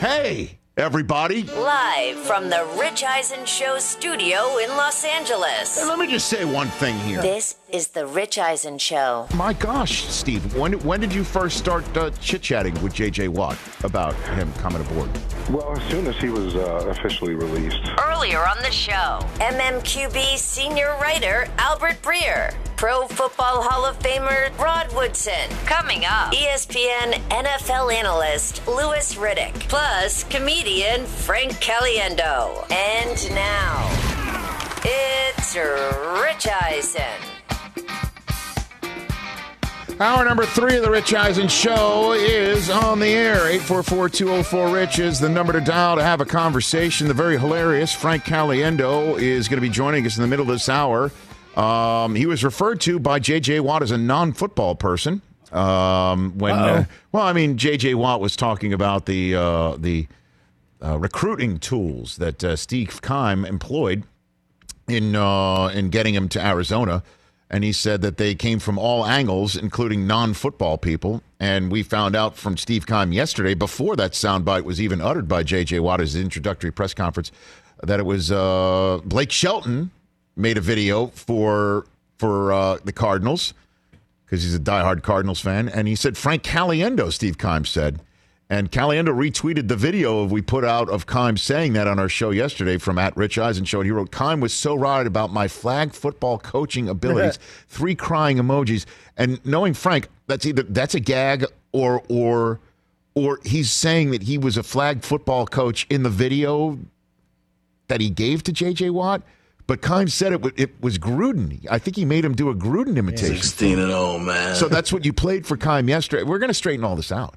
Hey, everybody. Live from the Rich Eisen Show studio in Los Angeles. Let me just say one thing here. This is the Rich Eisen Show. My gosh, Steve, when, when did you first start uh, chit chatting with JJ Watt about him coming aboard? Well, as soon as he was uh, officially released. Earlier on the show, MMQB senior writer Albert Breer, Pro Football Hall of Famer Rod Woodson. Coming up, ESPN NFL analyst Louis Riddick, plus comedian Frank Caliendo. And now, it's Rich Eisen. Hour number three of the Rich Eisen Show is on the air. 844-204-RICH is the number to dial to have a conversation. The very hilarious Frank Caliendo is going to be joining us in the middle of this hour. Um, he was referred to by J.J. Watt as a non-football person. Um, when, uh, well, I mean, J.J. Watt was talking about the uh, the uh, recruiting tools that uh, Steve Keim employed in uh, in getting him to Arizona, and he said that they came from all angles, including non-football people. And we found out from Steve Keim yesterday, before that soundbite was even uttered by J.J. Watt at his introductory press conference, that it was uh, Blake Shelton made a video for for uh, the Cardinals because he's a diehard Cardinals fan, and he said Frank Caliendo. Steve Keim said. And Caliendo retweeted the video of we put out of Keim saying that on our show yesterday from at Rich Eisen Show. And he wrote, Keim was so right about my flag football coaching abilities. Three crying emojis. And knowing Frank, that's either that's a gag or or or he's saying that he was a flag football coach in the video that he gave to JJ Watt. But Keim said it, wa- it was Gruden. I think he made him do a Gruden imitation. 16 and 0, man. So that's what you played for Keim yesterday. We're going to straighten all this out.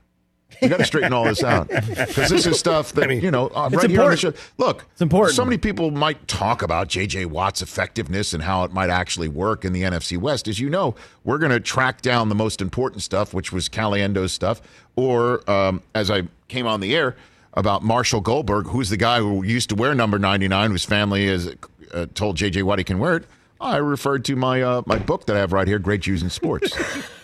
We got to straighten all this out because this is stuff that you know uh, right here on the show. Look, it's important. So many people might talk about J.J. Watt's effectiveness and how it might actually work in the NFC West. As you know, we're going to track down the most important stuff, which was Caliendo's stuff, or um, as I came on the air about Marshall Goldberg, who's the guy who used to wear number ninety nine, whose family has uh, told J.J. Watt he can wear it. I referred to my uh, my book that I have right here, Great Jews in Sports.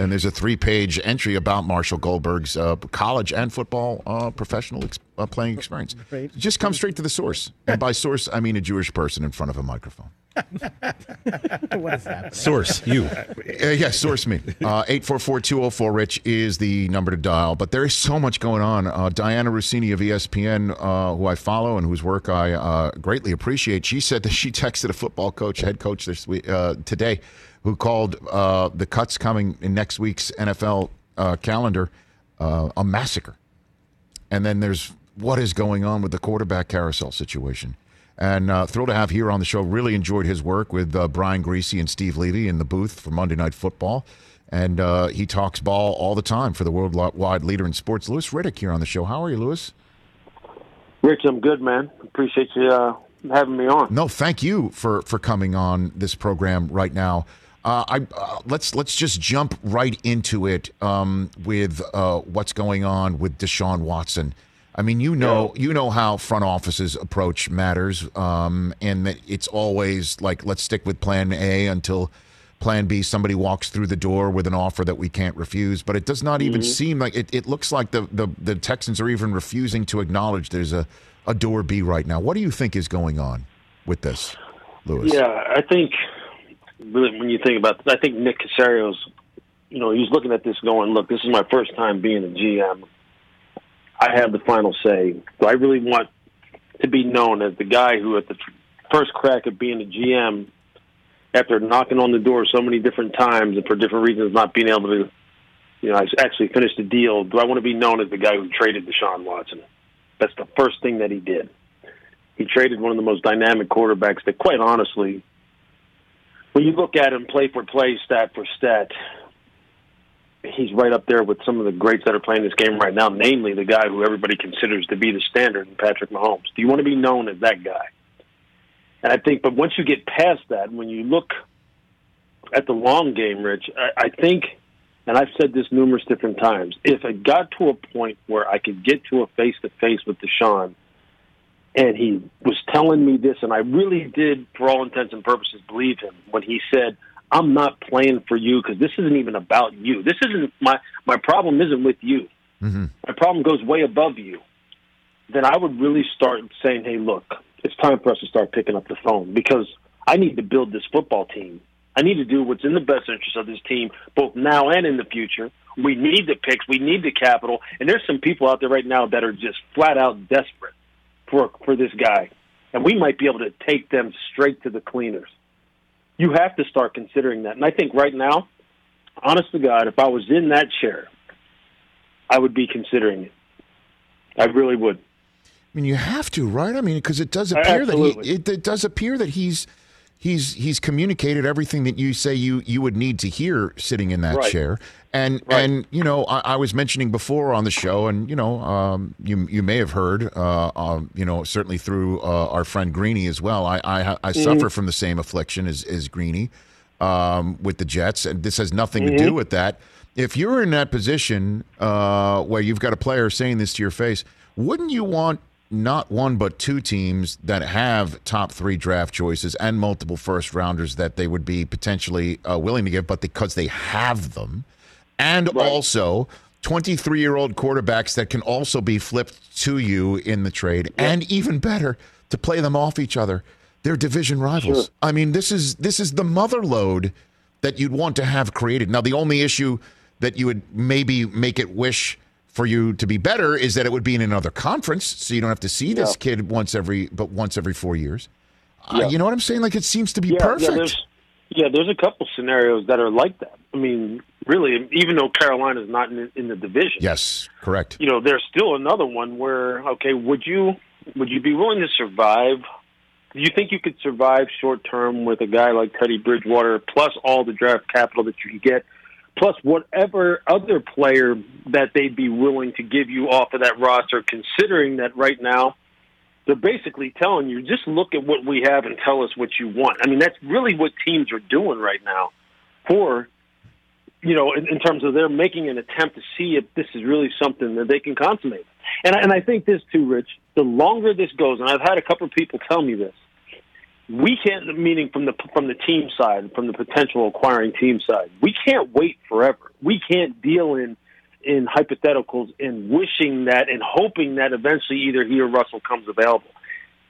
and there's a three-page entry about Marshall Goldberg's uh, college and football uh, professional ex- uh, playing experience. Just come straight to the source, and by source I mean a Jewish person in front of a microphone. what is that? Source, you. Uh, yes, source me. Uh, 844-204-RICH is the number to dial. But there is so much going on. Uh, Dianna Russini of ESPN, uh, who I follow and whose work I uh, greatly appreciate, she said that she texted a football coach, head coach this week, uh, today, who called uh, the cuts coming in next week's NFL uh, calendar uh, a massacre. And then there's what is going on with the quarterback carousel situation. And uh, thrilled to have here on the show. Really enjoyed his work with uh, Brian Griese and Steve Levy in the booth for Monday Night Football. And uh, he talks ball all the time for the worldwide leader in sports. Louis Riddick here on the show. How are you, Louis? Rich, I'm good, man. Appreciate you uh, having me on. No, thank you for for coming on this program right now. Uh, I uh, let's let's just jump right into it um, with uh, what's going on with Deshaun Watson. I mean, you know, you know how front offices approach matters, um, and that it's always like let's stick with Plan A until Plan B. Somebody walks through the door with an offer that we can't refuse, but it does not even seem like it. It looks like the, the the Texans are even refusing to acknowledge there's a a door B right now. What do you think is going on with this, Louis? Yeah, I think really when you think about this, I think Nick Caserio's, you know, he's looking at this going, look, this is my first time being a GM. I have the final say. Do I really want to be known as the guy who, at the first crack at being a GM, after knocking on the door so many different times and for different reasons not being able to, you know, actually finish the deal, do I want to be known as the guy who traded Deshaun Watson? That's the first thing that he did. He traded one of the most dynamic quarterbacks that, quite honestly, when you look at him play for play, stat for stat, he's right up there with some of the greats that are playing this game right now, namely the guy who everybody considers to be the standard, Patrick Mahomes. Do you want to be known as that guy? And I think, but once you get past that, when you look at the long game, Rich, I, I think, and I've said this numerous different times, if it got to a point where I could get to a face to face with Deshaun, and he was telling me this, and I really did, for all intents and purposes, believe him when he said, "I'm not playing for you because this isn't even about you. This isn't my my problem. Isn't with you. Mm-hmm. My problem goes way above you. then I would really start saying, "Hey, look, it's time for us to start picking up the phone because I need to build this football team. I need to do what's in the best interest of this team, both now and in the future. We need the picks, we need the capital, and there's some people out there right now that are just flat out desperate for for this guy, and we might be able to take them straight to the cleaners. You have to start considering that, and I think right now, honest to God, if I was in that chair, I would be considering it. I really would. I mean, you have to, right? I mean, because it does appear that he, it, it, does appear that he's he's he's communicated everything that you say you you would need to hear sitting in that right. chair. And right. and you know, I, I, was mentioning before on the show, and you know, um, you you may have heard, uh, um, you know, certainly through uh, our friend Greeny as well. I I, I mm-hmm. suffer from the same affliction as as Greeny um, with the Jets, and this has nothing mm-hmm. to do with that. If you're in that position uh, where you've got a player saying this to your face, wouldn't you want not one but two teams that have top three draft choices and multiple first rounders that they would be potentially uh, willing to give, but because they have them, and right. also 23 year old quarterbacks that can also be flipped to you in the trade, and even better, to play them off each other. They're division rivals. Sure. I mean, this is this is the mother lode that you'd want to have created. Now, the only issue that you would maybe make it wish for you to be better is that it would be in another conference, so you don't have to see this yeah. kid once every but once every four years. Uh, yeah. Uh, you know what I'm saying? Like it seems to be yeah, perfect. Yeah there's, yeah, there's a couple scenarios that are like that. I mean, really, even though Carolina's not in, in the division, yes, correct. You know, there's still another one where okay, would you would you be willing to survive? Do you think you could survive short term with a guy like Teddy Bridgewater plus all the draft capital that you could get? Plus whatever other player that they'd be willing to give you off of that roster, considering that right now they're basically telling you just look at what we have and tell us what you want. I mean, that's really what teams are doing right now for you know, in, in terms of they're making an attempt to see if this is really something that they can consummate. And and I think this too, Rich. The longer this goes, and I've had a couple of people tell me this, we can't meaning from the from the team side from the potential acquiring team side we can't wait forever. We can't deal in in hypotheticals and wishing that and hoping that eventually either he or russell comes available.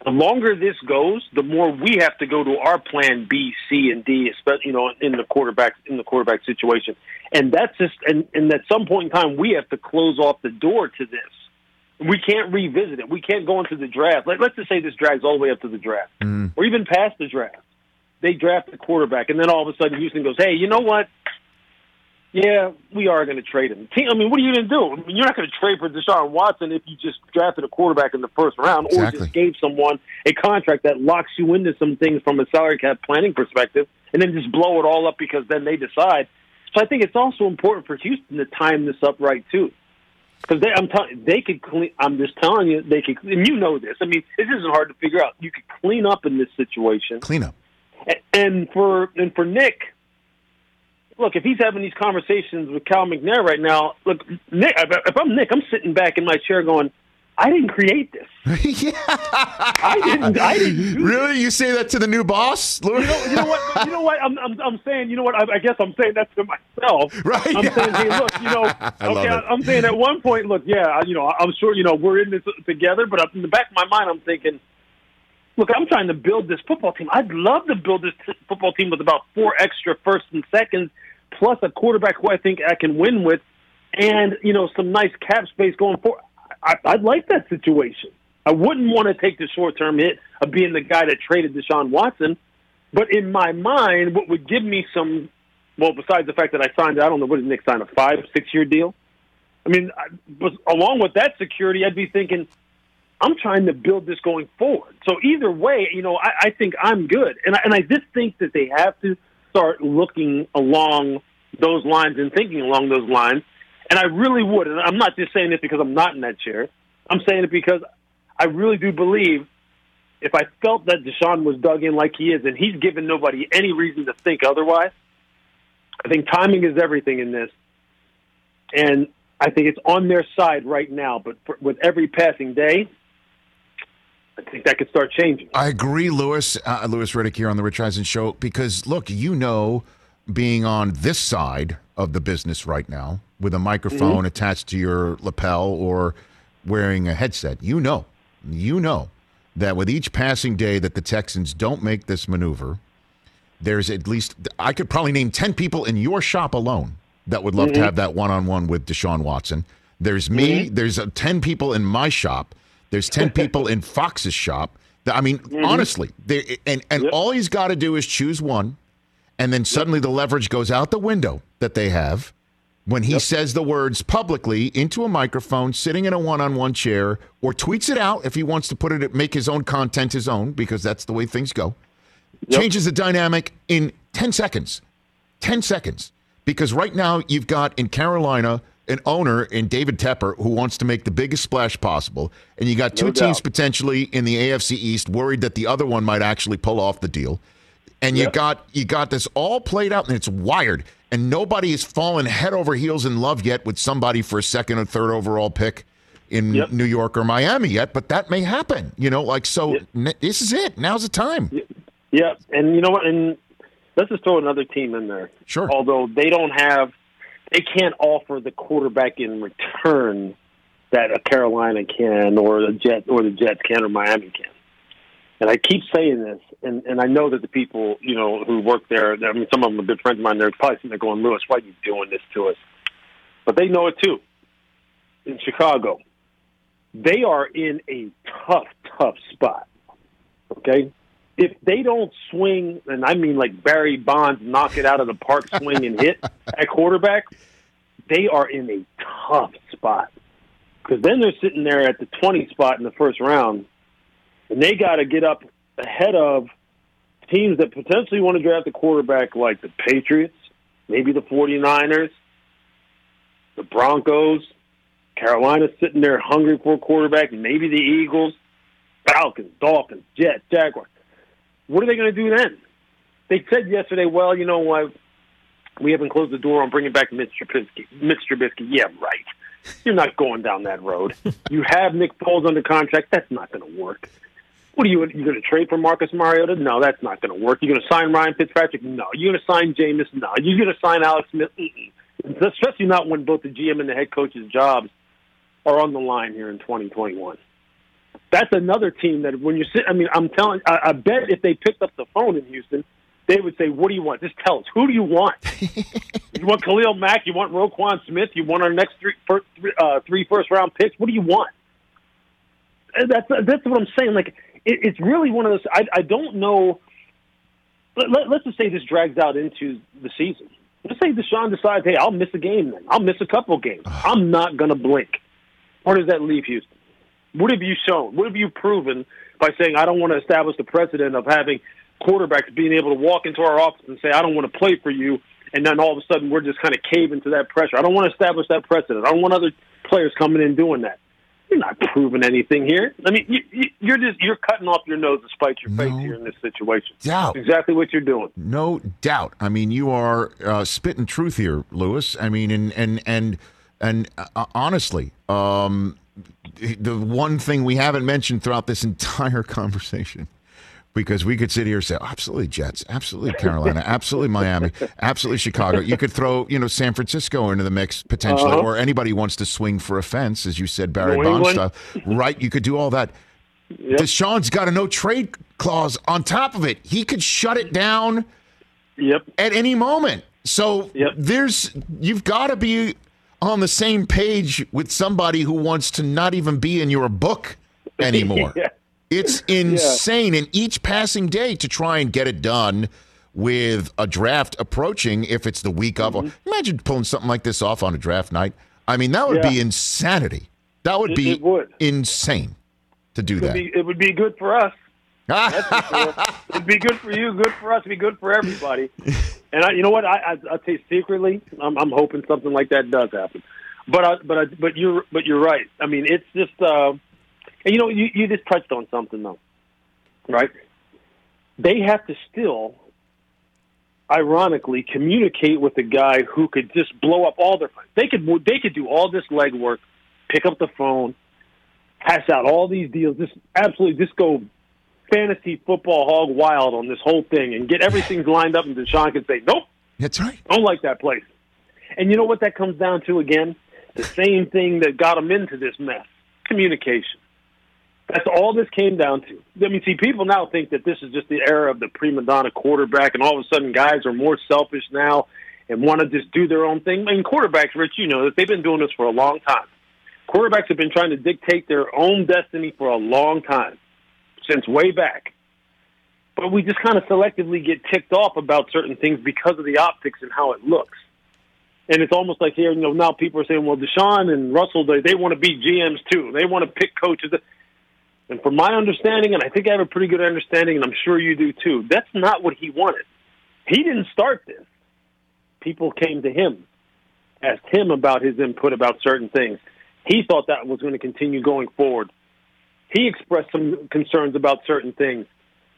The longer this goes the more we have to go to our plan b c and d especially you know in the quarterback in the quarterback situation. And that's just and, and at some point in time we have to close off the door to this we can't revisit it. We can't go into the draft. Like, let's just say this drags all the way up to the draft, mm. or even past the draft. They draft the quarterback, and then all of a sudden Houston goes, "Hey, you know what? Yeah, we are going to trade him." I mean, what are you going to do? I mean, you're not going to trade for Deshaun Watson if you just drafted a quarterback in the first round, exactly. or just gave someone a contract that locks you into some things from a salary cap planning perspective, and then just blow it all up because then they decide. So I think it's also important for Houston to time this up right too because they, I'm telling, they could clean. I'm just telling you, they could, and you know this. I mean, this isn't hard to figure out. You could clean up in this situation. Clean up. And for and for Nick, look, if he's having these conversations with Cal McNair right now, look, Nick. If I'm Nick, I'm sitting back in my chair going, I didn't create this. yeah. I didn't. I didn't. really? You say that to the new boss, You know, you know what? You know what? I'm, I'm, I'm saying. You know what? I, I, guess I'm saying that to myself. Right. I'm saying, hey, look. You know. okay. I'm saying at one point, look. Yeah. You know. I'm sure. You know. We're in this together. But in the back of my mind, I'm thinking. Look, I'm trying to build this football team. I'd love to build this t- football team with about four extra first and seconds, plus a quarterback who I think I can win with, and you know some nice cap space going forward. I, I'd like that situation. I wouldn't want to take the short term hit of being the guy that traded Deshaun Watson. But in my mind, what would give me some, well, besides the fact that I signed, I don't know, what did Nick sign, a five, six year deal? I mean, but along with that security, I'd be thinking, I'm trying to build this going forward. So either way, you know, I, I think I'm good. And I, and I just think that they have to start looking along those lines and thinking along those lines and I really would. And I'm not just saying it because I'm not in that chair. I'm saying it because I really do believe if I felt that Deshaun was dug in like he is, and he's given nobody any reason to think otherwise, I think timing is everything in this. And I think it's on their side right now. But for, with every passing day, I think that could start changing. I agree, Louis. Uh, Louis Riddick here on the Rich Eisen Show. Because look, you know, being on this side of the business right now with a microphone mm-hmm. attached to your lapel or wearing a headset, you know, you know that with each passing day that the Texans don't make this maneuver, there's at least I could probably name 10 people in your shop alone that would love mm-hmm. to have that one-on-one with Deshaun Watson. There's me, mm-hmm. there's uh, 10 people in my shop, there's 10 people in Fox's shop. I mean, mm-hmm. honestly, and and yep. all he's got to do is choose one and then suddenly yep. the leverage goes out the window that they have when he yep. says the words publicly into a microphone, sitting in a one-on-one chair, or tweets it out if he wants to put it, make his own content his own, because that's the way things go. Yep. Changes the dynamic in ten seconds. Ten seconds, because right now you've got in Carolina an owner in David Tepper who wants to make the biggest splash possible, and you got two no teams potentially in the AFC East worried that the other one might actually pull off the deal, and you got you got this all played out and it's wired and nobody has fallen head over heels in love yet with somebody for a second or third overall pick in yep. New York or Miami yet, but that may happen. You know, like so. Yep. this is it. Now's the time. Yeah, and you know what? And let's just throw another team in there. Sure. Although they don't have, they can't offer the quarterback in return that a Carolina can, or the Jet, or the Jets can, or Miami can. And I keep saying this, and, and I know that the people, you know, who work there, I mean, some of them are good friends of mine, they're probably sitting there going, Louis, why are you doing this to us? But they know it too. In Chicago, they are in a tough, tough spot. Okay? If they don't swing, and I mean like Barry Bonds knock it out of the park, swing and hit at quarterback, they are in a tough spot. Because then they're sitting there at the 20 spot in the first round and they got to get up ahead of teams that potentially want to draft a quarterback like the Patriots, maybe the 49ers, the Broncos, Carolina sitting there hungry for a quarterback, maybe the Eagles, Falcons, Dolphins, Jets, Jaguars. What are they going to do then? They said yesterday, well, you know what? We haven't closed the door on bringing back Mitch Trubisky. Mitch Trubisky, yeah, right. You're not going down that road. you have Nick Foles under contract. That's not going to work. What are you? You going to trade for Marcus Mariota? No, that's not going to work. You're going to sign Ryan Fitzpatrick? No. You're going to sign Jameis? No. You're going to sign Alex Smith? Mm-mm. Especially not when both the GM and the head coach's jobs are on the line here in 2021. That's another team that when you sit, I mean, I'm telling, I, I bet if they picked up the phone in Houston, they would say, "What do you want? Just tell us. Who do you want? you want Khalil Mack? You want Roquan Smith? You want our next three, first, uh, three first round picks? What do you want?" That's that's what I'm saying. Like it, it's really one of those. I, I don't know. Let, let, let's just say this drags out into the season. Let's say Deshaun decides, hey, I'll miss a game then. I'll miss a couple games. I'm not going to blink. Where does that leave Houston? What have you shown? What have you proven by saying, I don't want to establish the precedent of having quarterbacks being able to walk into our office and say, I don't want to play for you, and then all of a sudden we're just kind of caving to that pressure. I don't want to establish that precedent. I don't want other players coming in doing that. You're not proving anything here. I mean, you, are just you're cutting off your nose to spite your face here in this situation. Doubt. That's exactly what you're doing. No doubt. I mean, you are uh, spitting truth here, Louis. I mean, and and and and uh, honestly, um, the one thing we haven't mentioned throughout this entire conversation because we could sit here and say, oh, absolutely Jets, absolutely Carolina, absolutely Miami, absolutely Chicago. You could throw, you know, San Francisco into the mix potentially, uh-huh. or anybody wants to swing for a fence, as you said, Barry Bonds Right? You could do all that. Yep. Deshaun's got a no trade clause on top of it. He could shut it down yep. at any moment. So yep. there's you've got to be on the same page with somebody who wants to not even be in your book anymore. yeah. It's insane. Yeah. And each passing day to try and get it done with a draft approaching, if it's the week of, mm-hmm. imagine pulling something like this off on a draft night. I mean, that would yeah. be insanity. That would it, be it would. insane to do it that. Be, it would be good for us. It'd be good for you, good for us, be good for everybody. And I, you know what? I, I, I'll tell you secretly, I'm, I'm hoping something like that does happen. But I, but I, but you're but you're right. I mean, it's just. Uh, and you know, you, you just touched on something though, right? They have to still, ironically, communicate with the guy who could just blow up all their. They could they could do all this legwork, pick up the phone, hash out all these deals, just absolutely just go fantasy football hog wild on this whole thing and get everything lined up, and Deshaun can say, "Nope, that's right, don't like that place." And you know what that comes down to again? The same thing that got them into this mess communication. That's all this came down to. I mean, see, people now think that this is just the era of the prima donna quarterback, and all of a sudden guys are more selfish now and want to just do their own thing. I mean, quarterbacks, Rich, you know that they've been doing this for a long time. Quarterbacks have been trying to dictate their own destiny for a long time, since way back. But we just kind of selectively get ticked off about certain things because of the optics and how it looks. And it's almost like here, you know, now people are saying, well, Deshaun and Russell, they, they want to be GMs too. They want to pick coaches. And from my understanding, and I think I have a pretty good understanding, and I'm sure you do too, that's not what he wanted. He didn't start this. People came to him, asked him about his input about certain things. He thought that was going to continue going forward. He expressed some concerns about certain things.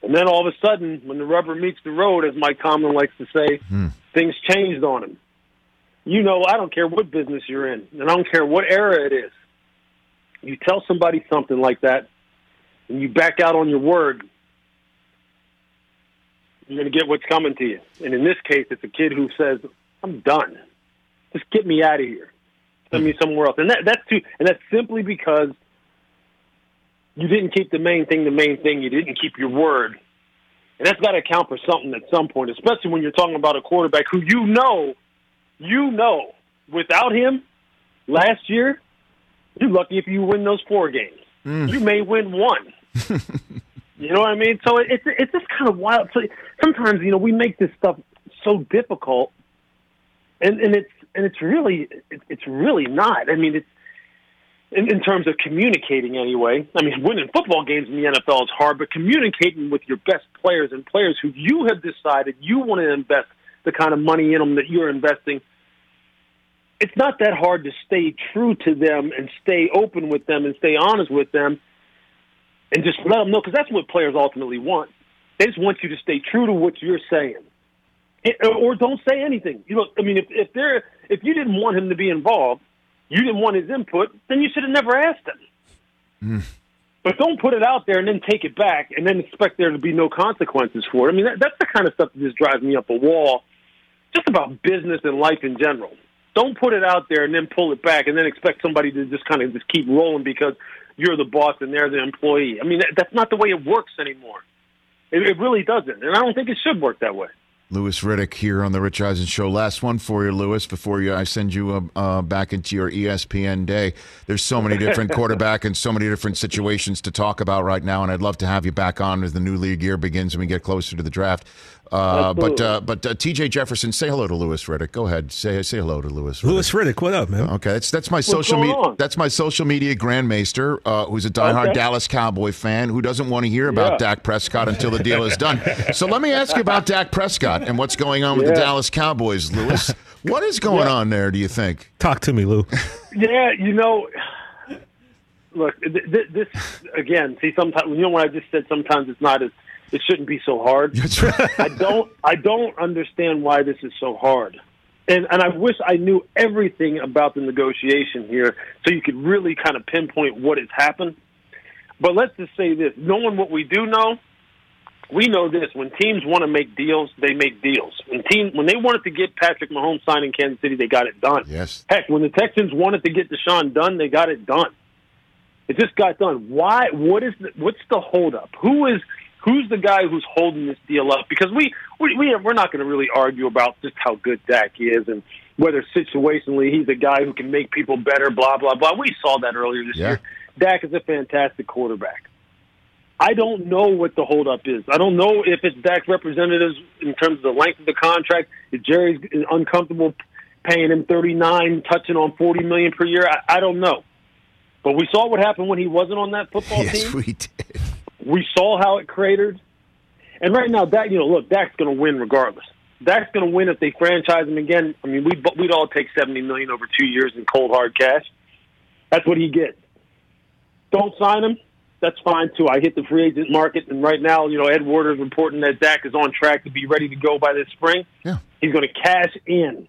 And then all of a sudden, when the rubber meets the road, as Mike Tomlin likes to say, hmm. things changed on him. You know, I don't care what business you're in, and I don't care what era it is. You tell somebody something like that, and you back out on your word, you're going to get what's coming to you. And in this case, it's a kid who says, "I'm done. Just get me out of here. Send me somewhere else." And that, that's too, and that's simply because you didn't keep the main thing the main thing. You didn't keep your word, and that's got to account for something at some point, especially when you're talking about a quarterback who you know, you know, without him last year, you're lucky if you win those four games. Mm. You may win one. you know what I mean? So it's it's just kind of wild. So sometimes you know we make this stuff so difficult, and and it's and it's really it's really not. I mean, it's in, in terms of communicating anyway. I mean, winning football games in the NFL is hard, but communicating with your best players and players who you have decided you want to invest the kind of money in them that you're investing it's not that hard to stay true to them and stay open with them and stay honest with them and just let them know because that's what players ultimately want. They just want you to stay true to what you're saying, it, or don't say anything. You know, I mean, if if they're if you didn't want him to be involved, you didn't want his input, then you should have never asked him. Mm. But don't put it out there and then take it back and then expect there to be no consequences for it. I mean, that, that's the kind of stuff that just drives me up a wall, just about business and life in general. Don't put it out there and then pull it back and then expect somebody to just kind of just keep rolling because you're the boss and they're the employee. I mean, that, that's not the way it works anymore. It, it really doesn't, and I don't think it should work that way. Louis Riddick here on the Rich Eisen Show. Last one for you, Louis, before you, I send you uh, uh, back into your ESPN day. There's so many different quarterback and so many different situations to talk about right now, and I'd love to have you back on as the new league year begins and we get closer to the draft. Uh, but uh, but uh, T.J. Jefferson, say hello to Louis Riddick. Go ahead, say say hello to Louis. Riddick. Louis Riddick, what up, man? Okay, that's that's my What's social media. That's my social media grandmaster, uh, who's a diehard okay. Dallas Cowboy fan who doesn't want to hear about yeah. Dak Prescott until the deal is done. so let me ask you about Dak Prescott and what's going on with yeah. the Dallas Cowboys, Louis. What is going yeah. on there? Do you think? Talk to me, Lou. yeah, you know look, this again. See, sometimes you know when I just said sometimes it's not as it shouldn't be so hard. I don't I don't understand why this is so hard. And and I wish I knew everything about the negotiation here so you could really kind of pinpoint what has happened. But let's just say this, knowing what we do know, we know this. When teams want to make deals, they make deals. When team when they wanted to get Patrick Mahomes signed in Kansas City, they got it done. Yes. Heck, when the Texans wanted to get Deshaun done, they got it done. It just got done. Why? What is the, what's the holdup? Who is who's the guy who's holding this deal up? Because we we, we we're not going to really argue about just how good Dak is and whether situationally he's a guy who can make people better. Blah blah blah. We saw that earlier this yeah. year. Dak is a fantastic quarterback. I don't know what the holdup is. I don't know if it's Dak's representatives in terms of the length of the contract. If Jerry's uncomfortable paying him thirty nine, touching on forty million per year, I, I don't know. But we saw what happened when he wasn't on that football yes, team. Yes, we did. We saw how it cratered. And right now, Dak, you know, look, Dak's going to win regardless. Dak's going to win if they franchise him again. I mean, we'd, we'd all take seventy million over two years in cold hard cash. That's what he gets. Don't sign him. That's fine too. I hit the free agent market, and right now, you know, Ed Werder's reporting that Dak is on track to be ready to go by this spring. Yeah. He's going to cash in.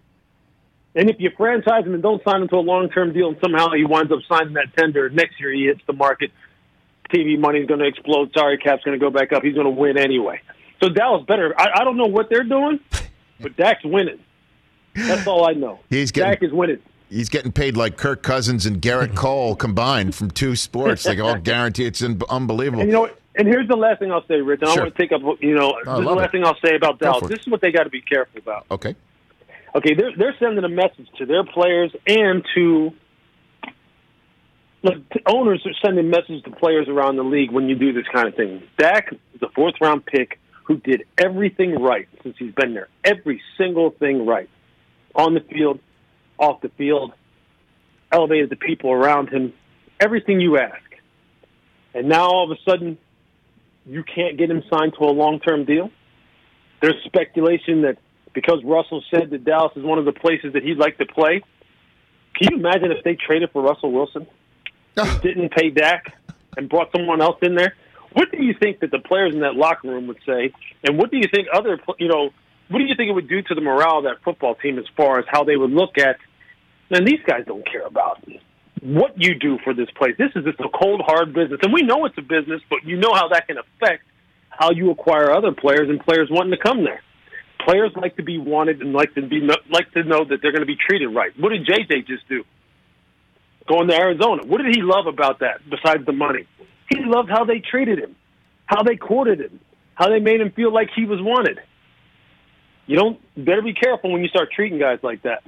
And if you franchise him and don't sign him to a long term deal, and somehow he winds up signing that tender next year, he hits the market. TV money is going to explode. Sorry, cap's going to go back up. He's going to win anyway. So Dallas better. I, I don't know what they're doing, but Dak's winning. That's all I know. He's getting, Dak is winning. He's getting paid like Kirk Cousins and Gerrit Cole combined from two sports. Like all guarantee It's un- unbelievable. And you know, and here's the last thing I'll say, Rich. And Sure. I want to take up, you know, the last it. thing I'll say about Dallas. This is what they got to be careful about. Okay. Okay, they're they're sending a message to their players and to look, owners are sending messages to players around the league when you do this kind of thing. Dak is a fourth round pick who did everything right since he's been there. Every single thing right. On the field, off the field, elevated the people around him, everything you ask. And now all of a sudden you can't get him signed to a long term deal. There's speculation that because Russell said that Dallas is one of the places that he'd like to play. Can you imagine if they traded for Russell Wilson, Ah. didn't pay Dak, and brought someone else in there? What do you think that the players in that locker room would say? And what do you think other, you know, what do you think it would do to the morale of that football team as far as how they would look at? And these guys don't care about what you do for this place. This is just a cold, hard business, and we know it's a business, but you know how that can affect how you acquire other players and players wanting to come there. Players like to be wanted and like to be like to know that they're going to be treated right. What did JJ just do? Going to Arizona. What did he love about that besides the money? He loved how they treated him, how they courted him, how they made him feel like he was wanted. You don't better be careful when you start treating guys like that.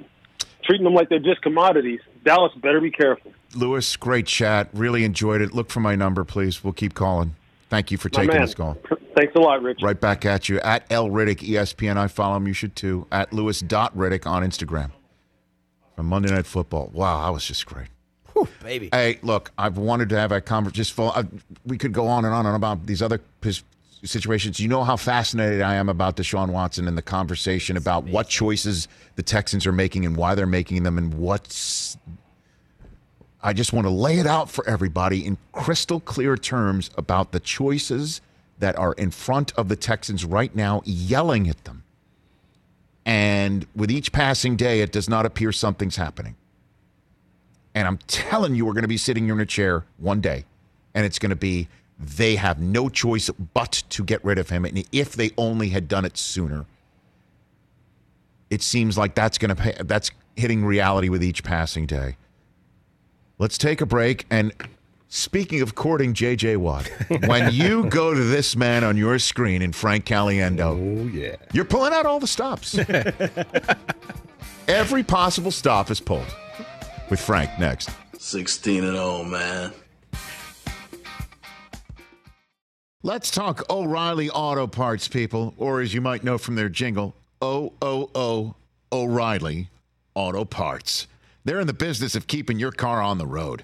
Treating them like they're just commodities. Dallas better be careful. Louis, great chat. Really enjoyed it. Look for my number, please. We'll keep calling. Thank you for My taking man. this call. Thanks a lot, Rich. Right back at you at L Riddick ESPN. I follow him. You should too. At Louis dot Riddick on Instagram. From Monday Night Football. Wow, that was just great. Baby. Hey, look, I've wanted to have a conversation. Just full, I, we could go on and on and about these other pos- situations. You know how fascinated I am about Deshaun Watson and the conversation about what choices the Texans are making and why they're making them and what's. I just want to lay it out for everybody in crystal clear terms about the choices that are in front of the Texans right now, yelling at them. And with each passing day, it does not appear something's happening. And I'm telling you, we're going to be sitting here in a chair one day, and it's going to be they have no choice but to get rid of him. And if they only had done it sooner, it seems like that's going to pay, that's hitting reality with each passing day. Let's take a break. And speaking of courting J.J. Watt, when you go to this man on your screen in Frank Caliendo, Oh yeah. you're pulling out all the stops. Every possible stop is pulled. With Frank next. 16 and 0, man. Let's talk O'Reilly Auto Parts, people, or as you might know from their jingle, O O O O'Reilly Auto Parts. They're in the business of keeping your car on the road.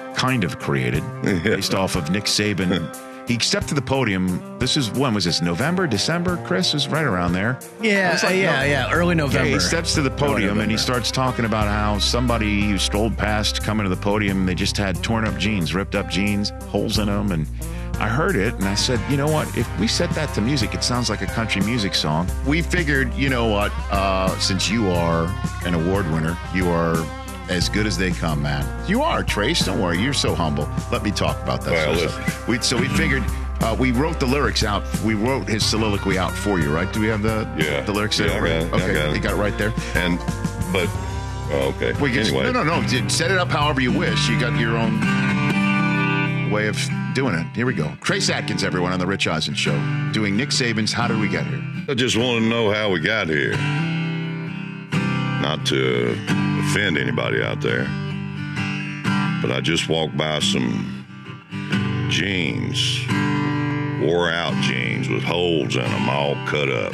kind of created based off of Nick Saban. he stepped to the podium. This is when was this? November, December? Chris is right around there. Yeah, It's like yeah, no- yeah. Early November. Yeah, he steps to the podium and he starts talking about how somebody who strolled past coming to the podium, they just had torn up jeans, ripped up jeans, holes in them. And I heard it and I said, you know what? If we set that to music, it sounds like a country music song. We figured, you know what? Uh, since you are an award winner, you are as good as they come, man. You are, Trace. Don't worry. You're so humble. Let me talk about that. Well, sort we, so we figured. Uh, we wrote the lyrics out. We wrote his soliloquy out for you, right? Do we have the Yeah. the lyrics Yeah, there? I got it. I Okay, got you got it right there. And but oh, okay. We can, anyway, No, no, no. Set it up however you wish. You got your own way of doing it. Here we go. Trace Atkins, everyone, on the Rich Eisen Show, doing Nick Saban's "How Did We Get Here." I just want to know how we got here. Not to offend anybody out there, but I just walked by some jeans, wore out jeans with holes in them, all cut up.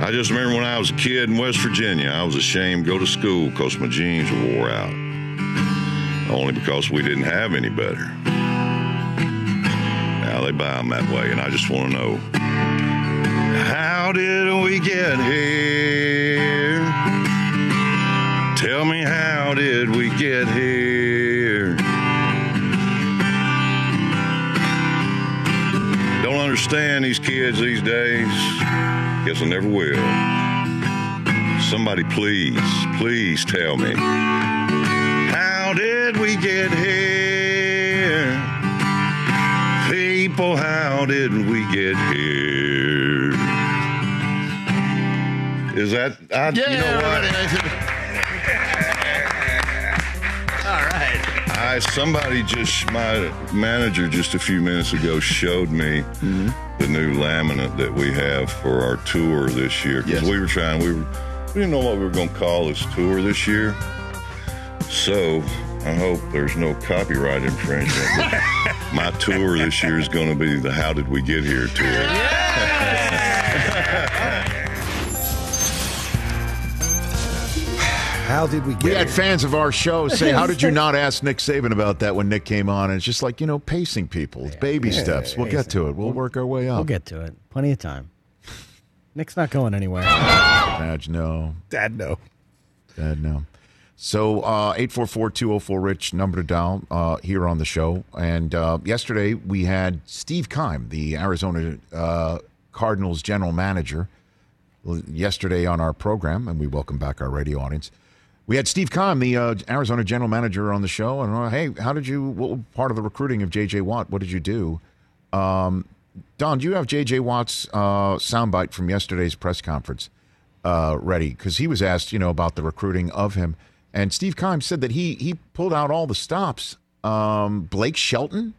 I just remember when I was a kid in West Virginia, I was ashamed to go to school because my jeans were wore out. Only because we didn't have any better. Now they buy them that way, and I just want to know how did we get here? Tell me, how did we get here? Don't understand these kids these days. Guess I never will. Somebody, please, please tell me. How did we get here? People, how did we get here? Is that I, you know what? All I somebody just my manager just a few minutes ago showed me mm-hmm. the new laminate that we have for our tour this year because Yes. we were trying we were we didn't know what we were going to call this tour this year. So I hope there's no copyright infringement. my tour this year is going to be the How Did We Get Here tour. How did we get We had here? fans of our show say, "How did you not ask Nick Saban about that when Nick came on?" And it's just like you know, pacing people, It's baby steps. We'll get to it. We'll work our way up. We'll get to it. Plenty of time. Nick's not going anywhere. Madge, no. Dad, no. Dad, no. So uh, eight four four two zero four Rich number to dial uh, here on the show. And uh, yesterday we had Steve Keim, the Arizona uh, Cardinals general manager, yesterday on our program, and we welcome back our radio audience. We had Steve Keim, the uh, Arizona general manager, on the show, and uh, hey, how did you? What part of the recruiting of J.J. Watt? What did you do? Um, Don, do you have J.J. Watt's uh, soundbite from yesterday's press conference uh, ready? Because he was asked, you know, about the recruiting of him, and Steve Keim said that he he pulled out all the stops. Um, Blake Shelton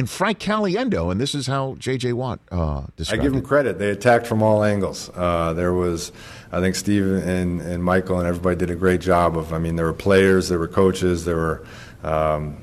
and Frank Caliendo, and this is how J.J. Watt uh, I give them credit. They attacked from all angles. Uh, there was, I think, Steve and, and Michael and everybody did a great job of. I mean, there were players, there were coaches, there were um,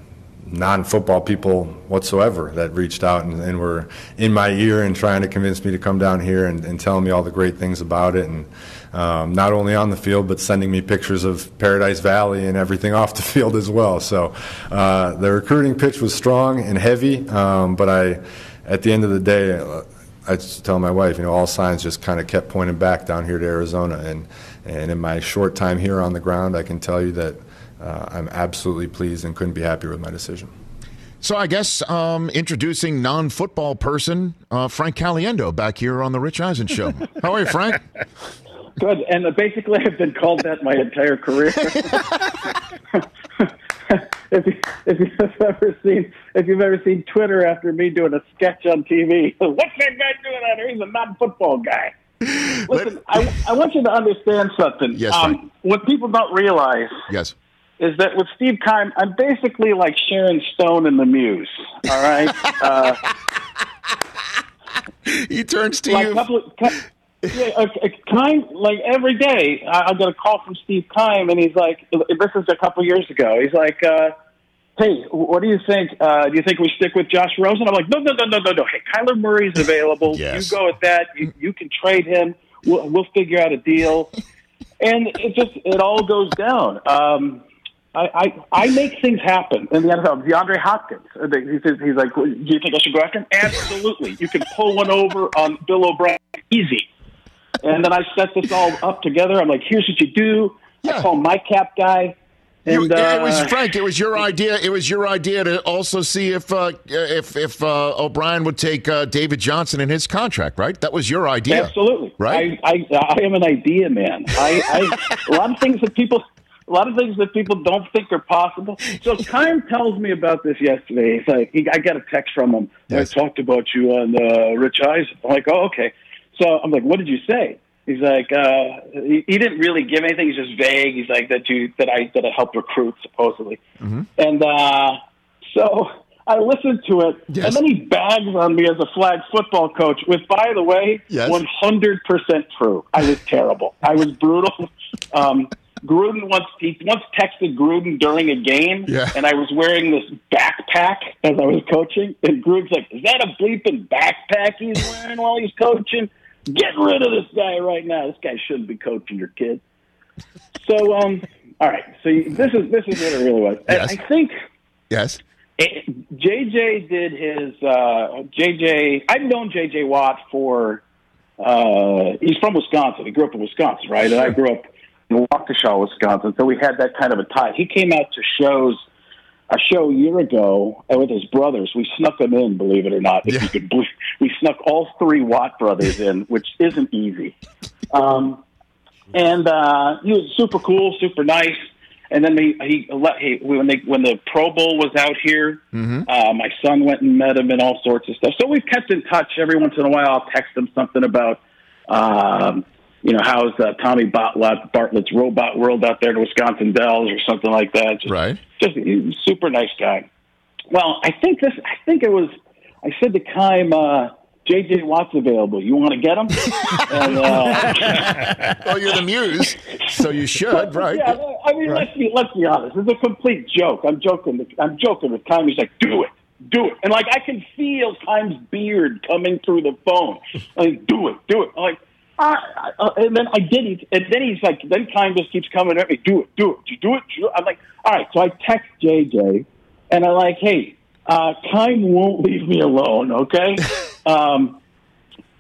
non-football people whatsoever that reached out and, and were in my ear and trying to convince me to come down here and, and telling me all the great things about it. And um, not only on the field, but sending me pictures of Paradise Valley and everything off the field as well. So uh, the recruiting pitch was strong and heavy, um, but I, at the end of the day. Uh, I just tell my wife, you know, all signs just kind of kept pointing back down here to Arizona, and and in my short time here on the ground, I can tell you that uh, I'm absolutely pleased and couldn't be happier with my decision. So I guess um, introducing non-football person uh, Frank Caliendo back here on the Rich Eisen Show. How are you, Frank? Good. And uh, basically, I've been called that my entire career. if, you, if you've ever seen if you've ever seen Twitter after me doing a sketch on TV, what's that guy doing out here? He's a non-football guy. Listen, I, I want you to understand something. Yes, um, what people don't realize Yes. is that with Steve Keim, I'm basically like Sharon Stone in The Muse. All right. Uh, He turns to like you. couple yeah, uh, uh, Keim, like every day, I, I get a call from Steve Keim, and he's like, "This is a couple years ago." He's like, uh, "Hey, what do you think? Uh, do you think we stick with Josh Rosen?" I'm like, "No, no, no, no, no, no. Hey, Kyler Murray's available. Yes. You go with that. You, you can trade him. We'll, we'll figure out a deal." and it just it all goes down. Um, I, I I make things happen in the NFL. DeAndre Hopkins, uh, he says he's like, "Do you think I should go after him?" Absolutely, you can pull one over on Bill O'Brien, easy. And then I set this all up together. I'm like, "Here's what you do." I call my cap guy. You- And, it was uh, Frank. It was your idea. It was your idea to also see if uh, if if uh, O'Brien would take uh, David Johnson in his contract. Right. That was your idea. Absolutely. Right. I, I, I am an idea man. I, I, a lot of things that people, a lot of things that people don't think are possible. So Kyle tells me about this yesterday. He's like, he, I got a text from him. I talked about you on uh, Rich Eisen. I'm like, oh, okay. So I'm like, what did you say? He's like, uh, he, he didn't really give anything. He's just vague. He's like that you that I that I helped recruit supposedly. And uh, so I listened to it, and then he bags on me as a flag football coach. With, by the way, Yes. one hundred percent true. I was terrible. I was brutal. Um, Gruden once he once texted Gruden during a game, Yeah. and I was wearing this backpack as I was coaching, and Gruden's like, "Is that a bleeping backpack he's wearing while he's coaching? Get rid of this guy right now. This guy shouldn't be coaching your kid." So, um, all right. So you- this is this is what it really was. I- Yes. I think Yes. it, JJ did his uh, JJ. I've known JJ Watt for. Uh, he's from Wisconsin. He grew up in Wisconsin, right? And I grew up in Waukesha, Wisconsin. So we had that kind of a tie. He came out to shows a show a year ago with his brothers. We snuck them in, believe it or not. If you could believe, we snuck all three Watt brothers in, which isn't easy. Um, and uh, he was super cool, super nice. And then he, he, let, he when they when the Pro Bowl was out here, mhm uh, my son went and met him and all sorts of stuff. So we've kept in touch every once in a while. I'll text him something about, um, you know, how's uh, Tommy Bartlett, Bartlett's Robot World out there to Wisconsin Dells or something like that. Just, right. Just super nice guy. Well, I think this. I think it was. I said to Keim, uh, JJ Watt's available. You want to get him? and, uh, well, you're the muse, so you should, right? Yeah, I mean, Right. let's be let's be honest. It's a complete joke. I'm joking. I'm joking with Keim. He's like, "Do it, do it," and like I can feel Keim's beard coming through the phone. Like, "Do it, do it." I'm like, and then I didn't. and then he's like, then time just keeps coming at me. Do it, do it, you do it. Do it. I'm like, all right. So I text JJ, and I'm like, hey, uh, Keim won't leave me alone. Okay. um,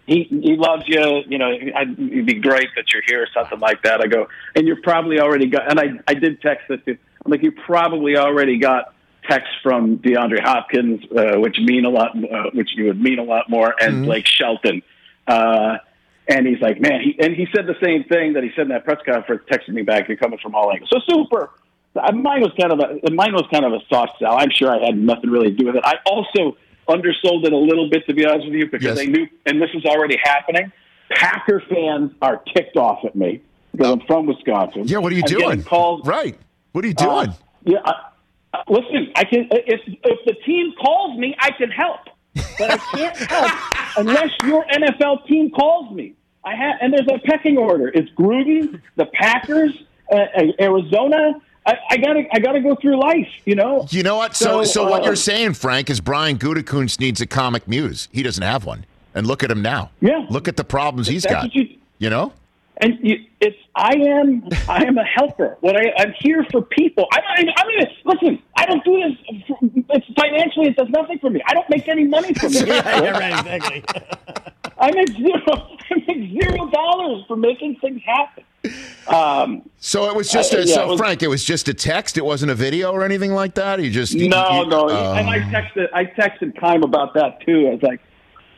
he he loves you. You know, it'd be great that you're here or something like that. I go, and you're probably already got. And I I did text this. to- I'm like, you probably already got texts from DeAndre Hopkins, uh, which mean a lot, uh, which you would mean a lot more, and Blake Shelton. Uh, and he's like, man, he and he said the same thing that he said in that press conference, texting me back. You're coming from all angles, so super. Uh, Mine was kind of a mine was kind of a soft sell. I'm sure I had nothing really to do with it. I also undersold it a little bit, to be honest with you, because Yes. they knew, and this is already happening. Packer fans are ticked off at me because I'm from Wisconsin. Yeah. What are you I'm doing? Calls, Right. What are you uh, doing? yeah, I, uh, listen, I can if if the team calls me, I can help, but I can't help unless your NFL team calls me. I have, and there's a pecking order. It's Gruden, the Packers, uh, Arizona. I, I gotta I gotta go through life, you know. You know what? So, so, So, what uh, you're saying, Frank, is Brian Gutekunst needs a comic muse. He doesn't have one, and look at him now. Yeah. Look at the problems he's got. you- you know. And you, it's I am I am a helper. What I, I'm here for people. I, I, I mean, listen. I don't do this. For, it's financially, it does nothing for me. I don't make any money from it. yeah, yeah, right, exactly. I make zero. I make zero dollars for making things happen. Um, So it was just Uh, a, yeah, so it was- Frank. It was just a text. It wasn't a video or anything like that. He just he- no, he- no. oh. and I texted. I texted Keim about that too. I was like,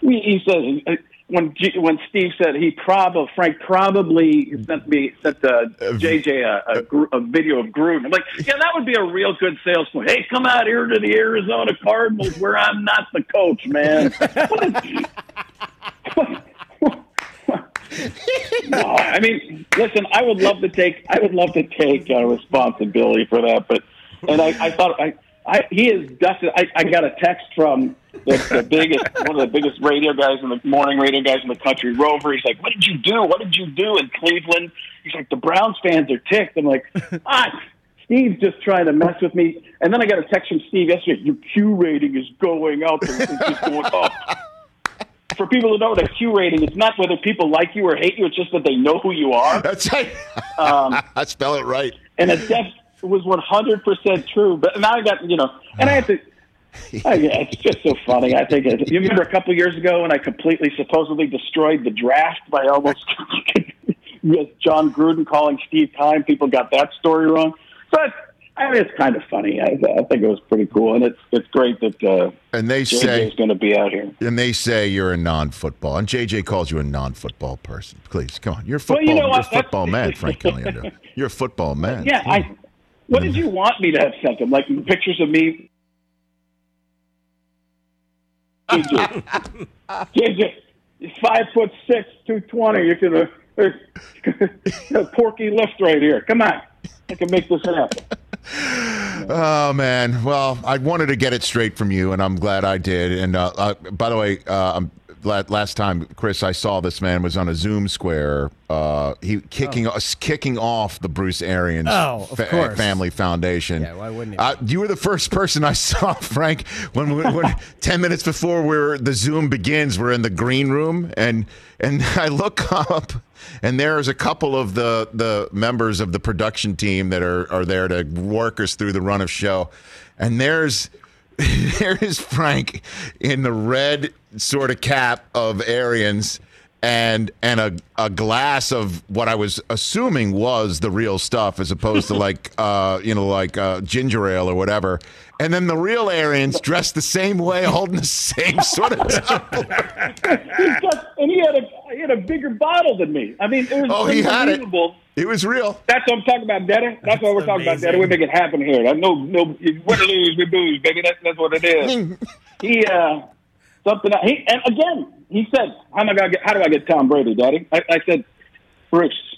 we, he says uh, when G, when Steve said he probably Frank probably sent me sent uh, JJ a, a, gr- a video of Gruden. I'm like, yeah, that would be a real good sales point. Hey, come out here to the Arizona Cardinals where I'm not the coach, man. no, I mean, listen, I would love to take, I would love to take uh, responsibility for that, but, and I, I thought, I, I, he is dusted. I, I got a text from the, the biggest, one of the biggest radio guys in the morning radio guys in the country, Rover. He's like, "What did you do? What did you do in Cleveland?" He's like, "The Browns fans are ticked." I'm like, "Ah, Steve's just trying to mess with me." And then I got a text from Steve yesterday. Your Q rating is going up. and It's just going up. for people who know what a Q rating, it's not whether people like you or hate you. It's just that they know who you are. That's right. Um, I spell it right. and it def- was 100% true. But now I got, you know, and I have to, I, it's just so funny. I think it, you remember a couple years ago when I completely supposedly destroyed the draft by almost with Jon Gruden calling Steve Keim. People got that story wrong. but I mean, it's kind of funny. I, I think it was pretty cool, and it's it's great that uh, And they JJ say going to be out here. and they say you're a non-football, and JJ calls you a non-football person. Please, come on, you're a Well, football. you know you're what? Football man, Frank Caliendo. You're a football man. Yeah, I. What did you want me to have sent him? Like pictures of me? JJ, he's five foot six, two twenty. You can uh, porky lift right here. Come on, I can make this happen. Oh man. Well, I wanted to get it straight from you, and I'm glad I did. And uh, uh, by the way, uh, I'm last time, Chris, I saw this man was on a Zoom square. Uh, he kicking us kicking off the Bruce Arians Oh, of course. Family Foundation. Yeah, why wouldn't he? Uh, you were the first person I saw, Frank, when, when, when ten minutes before we're, the Zoom begins. We're in the green room, and and I look up, and there's a couple of the the members of the production team that are are there to work us through the run of show, and there's. There is Frank in the red sort of cap of Arians and and a, a glass of what I was assuming was the real stuff as opposed to like uh you know like uh, ginger ale or whatever. And then the real Arians dressed the same way, holding the same sort of tumbler. He's got, and he had a he had a bigger bottle than me. I mean, it was Oh, he had it. unbelievable. It was real. That's what I'm talking about, Daddy. That's, what we're talking about, Daddy. We make it happen here. That's no, no, win or lose, we lose, baby. That's that's what it is. he uh, something. He and again, he said, "How am I gonna get? How do I get Tom Brady, Daddy?" I, I said, "Bruce,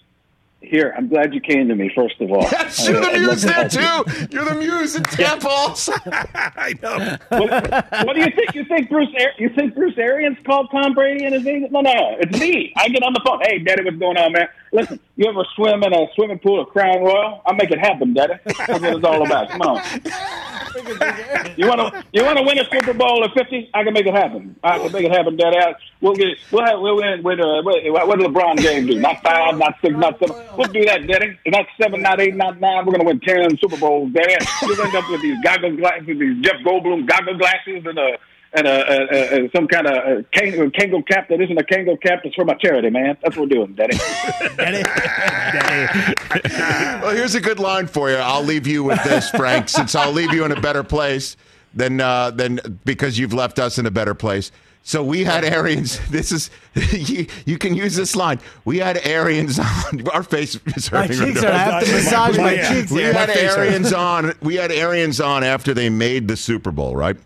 here. I'm glad you came to me. First of all, Yes, you're the I- muse to there help you." too. You're the muse in Tampa also. I know. What, what do you think? You think Bruce? You think Bruce Arians called Tom Brady in his name? No, no, it's me. I get on the phone. Hey, Daddy, what's going on, man? Listen, you ever swim in a swimming pool at Crown Royal? I'll make it happen, Daddy. That's what it's all about. Come on. You want to you want to win a Super Bowl at fifty? I can make it happen. I can make it happen, Daddy. I, we'll get we'll have we'll win with uh, what, what did LeBron James do? Not five, not six, not seven. We'll do that, Daddy. Not seven, not eight, not nine. We're gonna win ten Super Bowls, Daddy. You'll end up with these goggle glasses, these Jeff Goldblum goggle glasses, and uh and uh, uh, uh, some kind of uh, Kangol, Kangol cap that isn't a Kangol cap. It's for my charity, man. That's what we're doing, Daddy. Daddy. Daddy. Well, here's a good line for you. I'll leave you with this, Frank, since I'll leave you in a better place than uh, than because you've left us in a better place. So we had Arians. This is you, you can use this line. We had Arians on. Our face is hurting. My hurting. cheeks right are. I now. have to massage my Yeah. cheeks. We had My face hurts. Arians on. We had Arians on after they made the Super Bowl, right?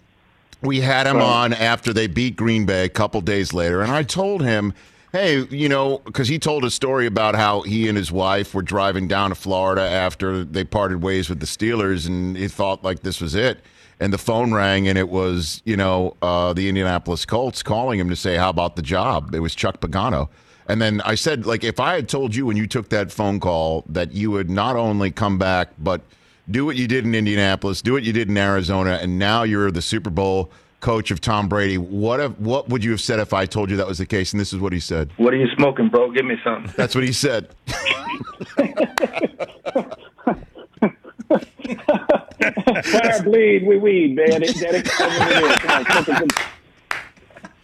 We had him on after they beat Green Bay a couple days later, and I told him, "Hey, you know," because he told a story about how he and his wife were driving down to Florida after they parted ways with the Steelers, and he thought like this was it. And the phone rang, and it was you know uh, the Indianapolis Colts calling him to say, "How about the job?" It was Chuck Pagano. And then I said, like, if I had told you when you took that phone call that you would not only come back, but do what you did in Indianapolis, do what you did in Arizona, and now you're the Super Bowl coach of Tom Brady. What if, what would you have said if I told you that was the case? And this is what he said. What are you smoking, bro? Give me something. That's what he said. Fire bleed, we weed, man. Daddy. That's what it is. Come on, smoke it.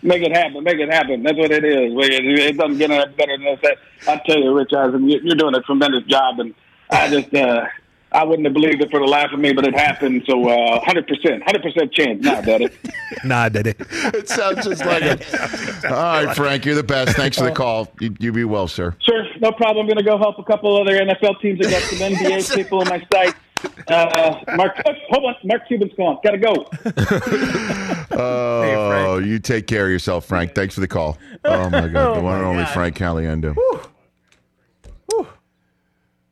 Make it happen. Make it happen. That's what it is. It it doesn't get any better than that. I tell you, Rich Eisen, you- you're doing a tremendous job, and I just, uh, I wouldn't have believed it for the life of me, but it happened. So, uh, hundred percent, hundred percent chance now, Daddy. Nah, Daddy. it It sounds just like it. All right, Frank, you're the best. Thanks for the call. You, you be well, sir. Sure, no problem. I'm going to go help a couple other NFL teams. I got some NBA people in my sight. Uh, Mark, oh, hold on, Mark Cuban's gone. Got to go. Oh, you take care of yourself, Frank. Thanks for the call. Oh my God, the one and only Frank Caliendo.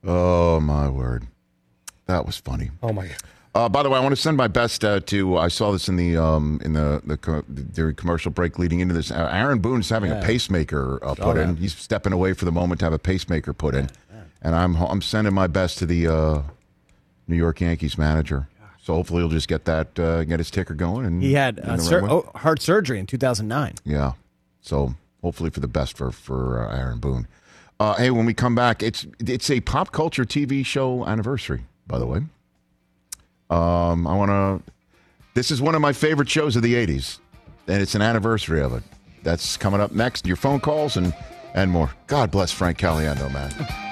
Oh my word, that was funny. Oh my God. Uh, by the way, I want to send my best uh, to. I saw this in the um, in the the, co- the commercial break leading into this. Uh, Aaron Boone's having a pacemaker uh, put in. He's stepping away for the moment to have a pacemaker put in, and I'm I'm sending my best to the uh, New York Yankees manager. So hopefully he'll just get that uh, get his ticker going. And He had uh, sur- right oh, heart surgery in 2009. Yeah. So hopefully for the best for for uh, Aaron Boone. Uh, hey, when we come back, it's it's a pop culture TV show anniversary, by the way. Um, I want to. This is one of my favorite shows of the '80s, and it's an anniversary of it. That's coming up next. Your phone calls and and more. God bless Frank Caliendo, man.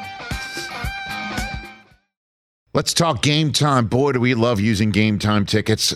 Let's talk game time. Boy, do we love using game time tickets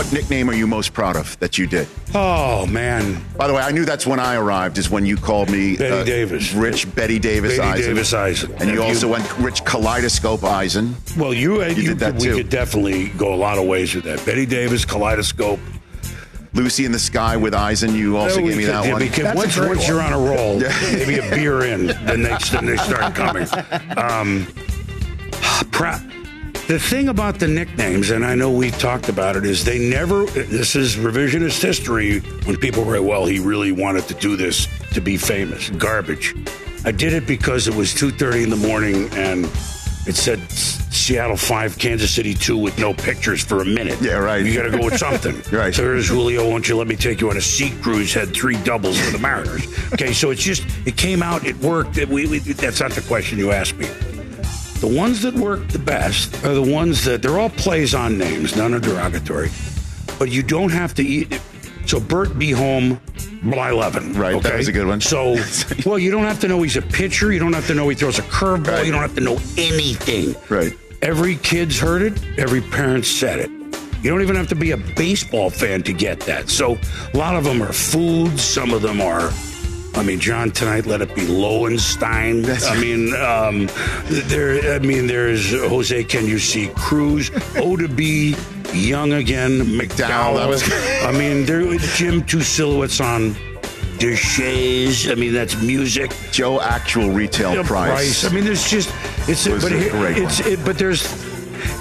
What nickname are you most proud of that you did? Oh man! By the way, I knew that's when I arrived. Is when you called me Betty Davis. Rich Betty Davis Betty Eisen. Davis Eisen. and you Have also you- went Rich Kaleidoscope Eisen. Well, you, You did that we too. could definitely go a lot of ways with that. Betty Davis, Kaleidoscope. Lucy in the Sky with Eisen. You also we gave me that yeah, one. Because once, once you're on a roll, maybe a beer in, then they, then they start coming. Um, pra- the thing about the nicknames, and I know we've talked about it, is they never. This is revisionist history. When people write, "Well, he really wanted to do this to be famous," garbage. I did it because it was two thirty in the morning, and it said Seattle five, Kansas City two, with no pictures for a minute. Yeah, right. You got to go with something. Right. So here's Julio. Won't you let me take you on a sea cruise? Had three doubles for the Mariners. Okay, so it's just it came out, it worked. It, we, we, that's not the question you asked me. The ones that work the best are the ones that they're all plays on names, none are derogatory. But you don't have to eat. So Bert be home by 11. Right, that okay? was a good one. So, well, you don't have to know he's a pitcher. You don't have to know he throws a curveball. You don't have to know anything. Right. Every kid's heard it. Every parent said it. You don't even have to be a baseball fan to get that. So a lot of them are foods. Some of them are. I mean, John tonight let it be Lowenstein. I mean, um, there. I mean, there's Jose. Can you see Cruz? O to be young again. McDowell. that was- I mean, there. Jim two silhouettes on. Deshaies. I mean, that's music. Joe actual retail Yeah, price. I mean, there's just it's a, but a great it's it, but there's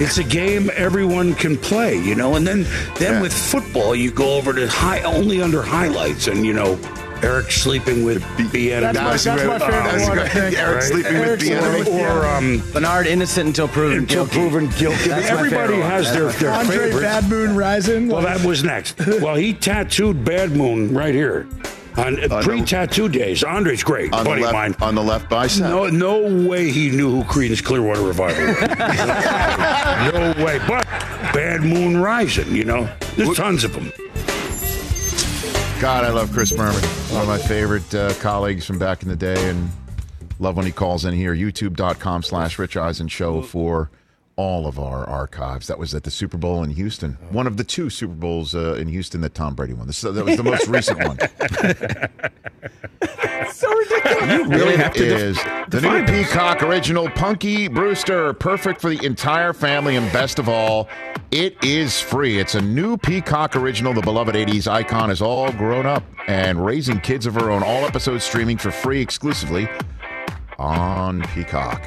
it's a game everyone can play, you know. And then then Yeah. with football, you go over to high only under highlights, and you know. Eric sleeping with Bieniemy. That's my- that's my favorite That's one, I great. think. Eric Right. sleeping with Eric's Bieniemy. sleeping with- or um, Bernard innocent until proven until guilty. proven guilty. That's my Everybody one. has their, their Andre favorites. Bad Moon Rising. Well, that was next. Well, he tattooed Bad Moon right here on Uh, pre-tattoo days. Andre's great, on the buddy of mine. left on the left bicep. No, no way he knew who Creedence Clearwater Revival was. no way. But Bad Moon Rising, you know, there's tons of them. God, I love Chris Berman. One of my favorite uh, colleagues from back in the day, and love when he calls in here. YouTube.com slash Rich Eisen Show for all of our archives. That was at the Super Bowl in Houston. One of the two Super Bowls uh, in Houston that Tom Brady won. This, that was the most recent one. so ridiculous. You really have to It def- is the new those. Peacock original Punky Brewster, perfect for the entire family, and best of all, it is free. It's a new Peacock original. The beloved '80s icon is all grown up and raising kids of her own. All episodes streaming for free exclusively on Peacock.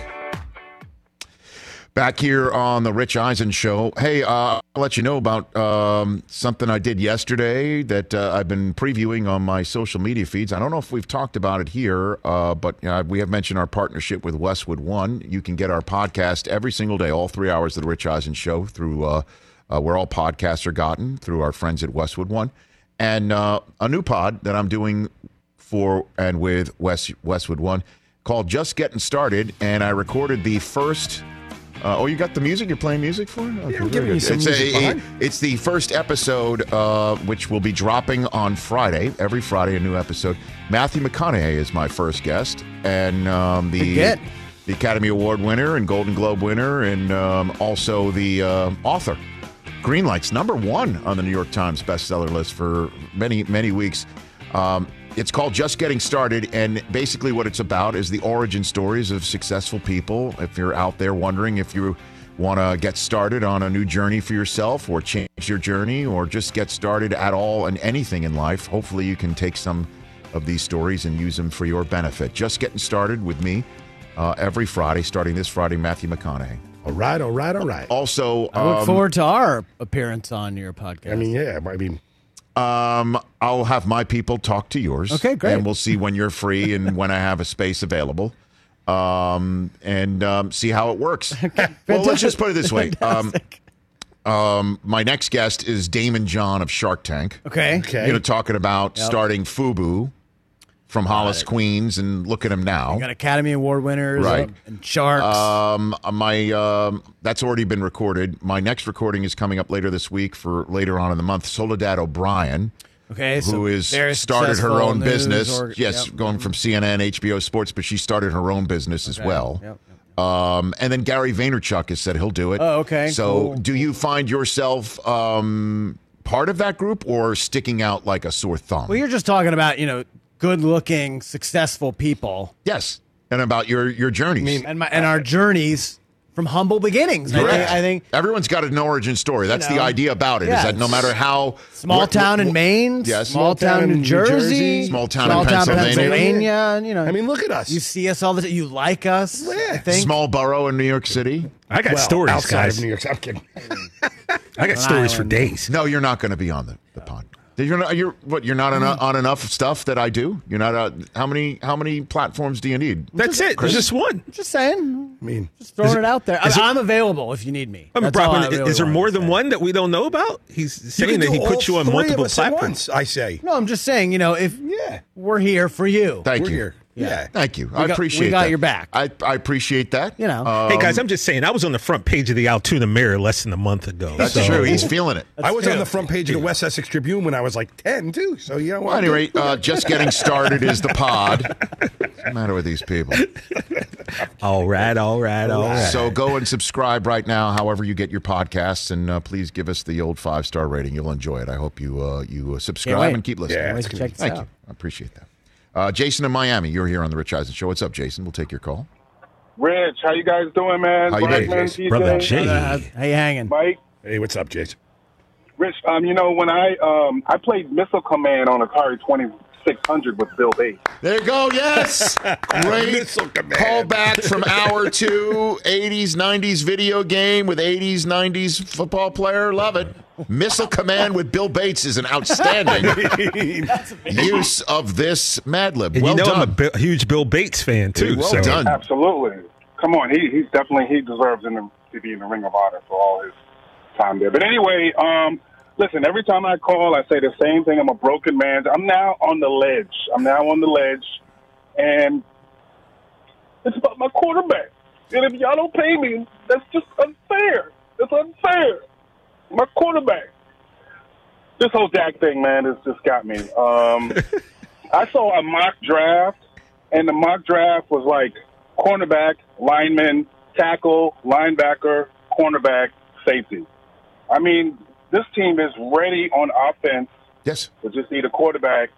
Back here on the Rich Eisen show. Hey, uh, I'll let you know about um, something I did yesterday that uh, I've been previewing on my social media feeds. I don't know if we've talked about it here, uh, but uh, we have mentioned our partnership with Westwood One. You can get our podcast every single day, all three hours of the Rich Eisen show through uh, uh, where all podcasts are gotten through our friends at Westwood One, and a new pod that I'm doing for and with West Westwood One called Just Getting Started, and I recorded the first. Uh, oh, you got the music? You're playing music for it? Okay, I'm very giving you good. some it's, music a, it's the first episode, uh, which will be dropping on Friday. Every Friday, a new episode. Matthew McConaughey is my first guest, and um, the the Academy Award winner and Golden Globe winner, and um, also the uh, author. Greenlight's number one on the New York Times bestseller list for many, many weeks. Um, it's called Just Getting Started, and basically what it's about is the origin stories of successful people. If you're out there wondering if you want to get started on a new journey for yourself or change your journey or just get started at all in anything in life, hopefully you can take some of these stories and use them for your benefit. Just Getting Started with me uh, every Friday, starting this Friday, Matthew McConaughey. All right, all right, all right. Also, I look um, forward to our appearance on your podcast. I mean, yeah, I mean, Um, I'll have my people talk to yours. Okay, great. And we'll see when you're free and when I have a space available. Um, and um, see how it works. Okay, well, let's just put it this way. Um, um, my next guest is Daymond John of Shark Tank. Okay. Okay. You know, talking about Yep. starting Fubu from Hollis, Queens, and look at him now. You got Academy Award winners Right. uh, and Sharks. Um, my um, that's already been recorded. My next recording is coming up later this week for later on in the month. Soledad O'Brien, okay, so who is very started her own business. org- yes, yep. going from CNN, HBO Sports, but she started her own business as well. yep, Um, and then Gary Vaynerchuk has said he'll do it. Oh, okay, So, cool. do you find yourself um, part of that group or sticking out like a sore thumb? Well, you're just talking about you know good-looking, successful people. yes, and about your your journeys. I mean, and my and our journeys from humble beginnings. I think, Correct. I think everyone's got an origin story. That's know, the idea about it. Is yeah. that no matter how small what- town what- in Maine, Yes. small town in New Jersey, small town small in town Pennsylvania, Pennsylvania, and, you know, I mean, look at us. you see us all the time. You like us. I think. small borough in New York City. I got well, stories, outside guys. of New York. I'm kidding. I got An stories for days. No, you're not going to be on the, the pod. You're not. You're what? You're not on, on enough stuff that I do. You're not. Uh, how many? How many platforms do you need? That's it. There's just one. Just saying. I mean, Just throwing it, it- out there. I, is it- I'm available if you need me. I mean, That's all Brockman, I really is there more than say. one that we don't know about? He's saying that he puts you on multiple of us at platforms. I say. No, I'm just saying. You know, if Yeah. we're here for you, Thank We're you. here. Yeah. Thank you. We I got- appreciate. we got that. your back. I, I appreciate that. You know. Um, hey guys, I'm just saying I was on the front page of the Altoona Mirror less than a month ago. that's so- true. He's feeling it. I was on the front page of the West Essex Tribune when I was like 10, too. So, you know Well, what? at any rate, uh, just getting started is the pod. What's the matter with these people? All right, all right, all right. So go and subscribe right now, however you get your podcasts, and uh, please give us the old five star rating. You'll enjoy it. I hope you uh, you uh, subscribe and keep listening. Yeah, Wait it's to gonna check this Thank out. you. I appreciate that. Uh, Jason in Miami, you're here on the Rich Eisen Show. What's up, Jason? We'll take your call. Rich, how you guys doing, man? How you doing, Blackman, Jason? Brother Jay. Uh, how you hanging? Mike, Hey, what's up, Jason? Rich. Um, you know when I um I played Missile Command on Atari Twenty Six Hundred with Bill Bates. There you go. Yes. Great Missile Command. call back from hour two, 80s, 90s video game with 80s, 90s football player. Love it. Missile Command with Bill Bates is an outstanding use of this Mad Lib. and well you know done. I'm a Bi- huge Bill Bates fan too. Well so done. Absolutely. Come on, he he's definitely he deserves in the, to be in the Ring of Honor for all his time there. But anyway, um, listen. Every time I call, I say the same thing. I'm a broken man. I'm now on the ledge. I'm now on the ledge, and it's about my quarterback. And if y'all don't pay me, that's just unfair. It's unfair. My quarterback. This whole Dak thing, man, has just got me. Um, I saw a mock draft, and the mock draft was like cornerback, lineman, tackle, linebacker, cornerback, safety. I mean, this team is ready on offense. Yes. We just need a quarterback.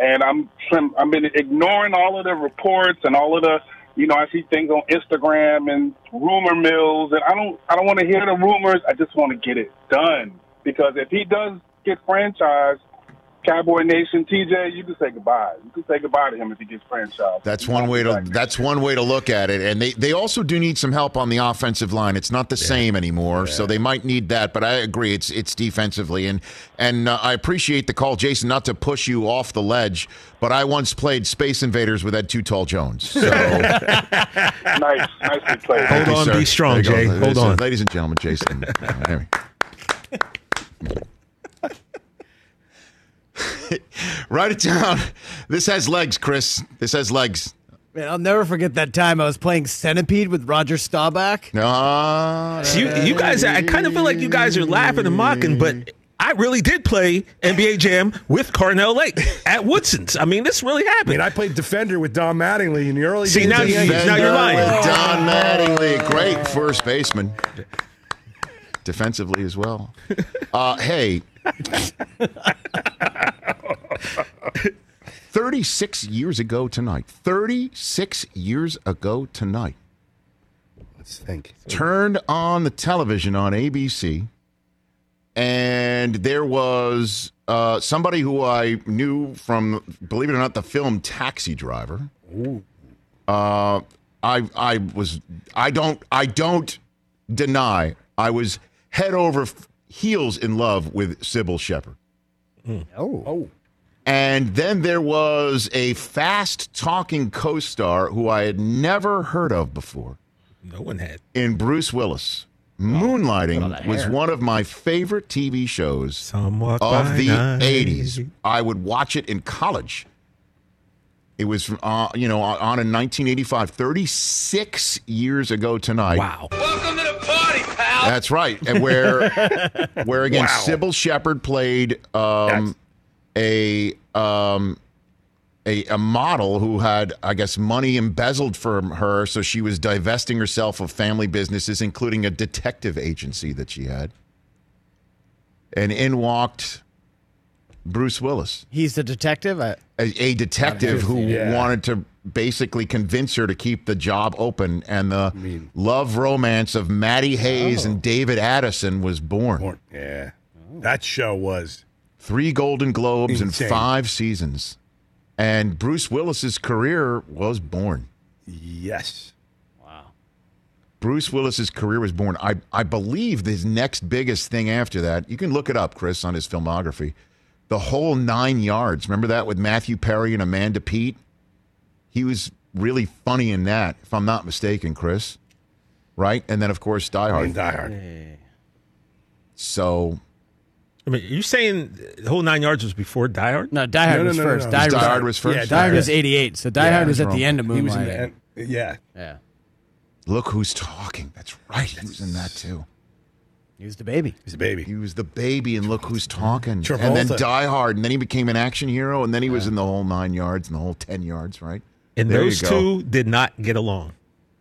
And I'm I've been ignoring all of the reports and all of the you know I see things on Instagram and rumor mills and I don't I don't want to hear the rumors. I just want to get it done because if he does get franchised, Cowboy Nation, TJ, you can say goodbye. You can say goodbye to him if he gets franchised. That's one way to that's one way to look at it. And they, they also do need some help on the offensive line. It's not the same anymore, so they might need that. But I agree, it's it's defensively. And and uh, I appreciate the call, Jason. Not to push you off the ledge, but I once played Space Invaders with Ed Too Tall Jones. So nice, nicely played. Thank you, on, sir. be strong, There you go. Jay. Hold on. ladies and gentlemen, Jason. Uh, there we- Write it down. This has legs, Chris. This has legs. Man, I'll never forget that time I was playing Centipede with Roger Staubach. No, So you, you guys, I kind of feel like you guys are laughing and mocking, but I really did play NBA Jam with Carnell Lake at Woodson's. I mean, this really I happened. mean, I played defender with Don Mattingly in the early See, days. now you, now you're lying. With Don Mattingly, great first baseman. Defensively as well. Uh, hey. 36 years ago tonight. 36 years ago tonight. Let's think. Turned on the television on ABC, and there was uh, somebody who I knew from, believe it or not, the film Taxi Driver. Uh, I I was I don't I don't deny I was head over f- heels in love with Cybill Shepherd. Oh. Oh, And then there was a fast talking co star who I had never heard of before no one had. in Bruce Willis. Moonlighting was one of my favorite TV shows Some walk of the night. 80s. I would watch it in college. It was, uh, you know, on in 1985, 36 years ago tonight. Wow. Welcome to the party, pal. That's right. And where, where again, Wow. Cybill Shepherd played um, a, um, a a model who had, I guess, money embezzled from her, so she was divesting herself of family businesses, including a detective agency that she had. And in walked Bruce Willis, He's the detective. I, a, a detective who Yeah. wanted to basically convince her to keep the job open, and the love romance of Maddie Hayes and David Addison was born. yeah. That show was. Three Golden Globes Insane. in five seasons, and Bruce Willis's career was born. Yes. Wow. Bruce Willis's career was born. I, I believe his next biggest thing after that, you can look it up, Chris, on his filmography. The whole nine yards. Remember that with Matthew Perry and Amanda Peet? He was really funny in that, if I'm not mistaken, Chris. Right? And then, of course, Die Hard. And Die Hard. So, I mean, you saying the whole nine yards was before Die Hard? no, Die Hard No, no, was no, no, first. no. Die, Hard Die was, Hard was first? Yeah, Die Hard Die was 88. So Die Yeah, Hard was was at the end of He was in Moonlighting. the, yeah. Yeah. look who's talking. That's right. He was in that, too. He was the baby. He's a baby. He was the baby, and look who's talking. And then Travolta. Die Hard, and then he became an action hero, and then he was in the whole nine yards and the whole 10 yards, right? And There those go. two did not get along.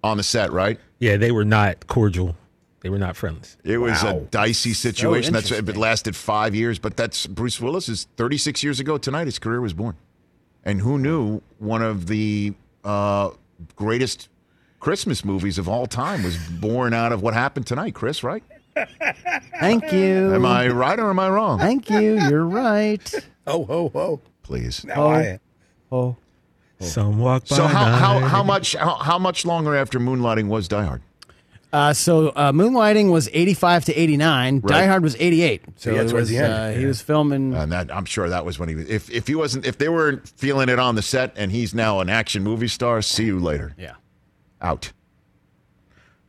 On the set, right? Yeah, they were not cordial. They were not friends. It was a dicey situation. that's it interesting. lasted five years, but that's Bruce Willis is 36 years ago tonight. His career was born, and who knew one of the uh, greatest Christmas movies of all time was born out of what happened tonight, Chris? Right? Thank you. Am I right or am I wrong? Thank you. You're right. Oh, ho, ho. Please. Now I. Oh. Some walk by So how, how how much how, how much longer after Moonlighting was Die Hard? Uh, so uh, Moonlighting was 85 to 89. Die Hard was 88. So yeah, towards was, the end, uh, he was filming. And that I'm sure that was when he was. If if he wasn't, if they weren't feeling it on the set, and he's now an action movie star, see you later. yeah. out.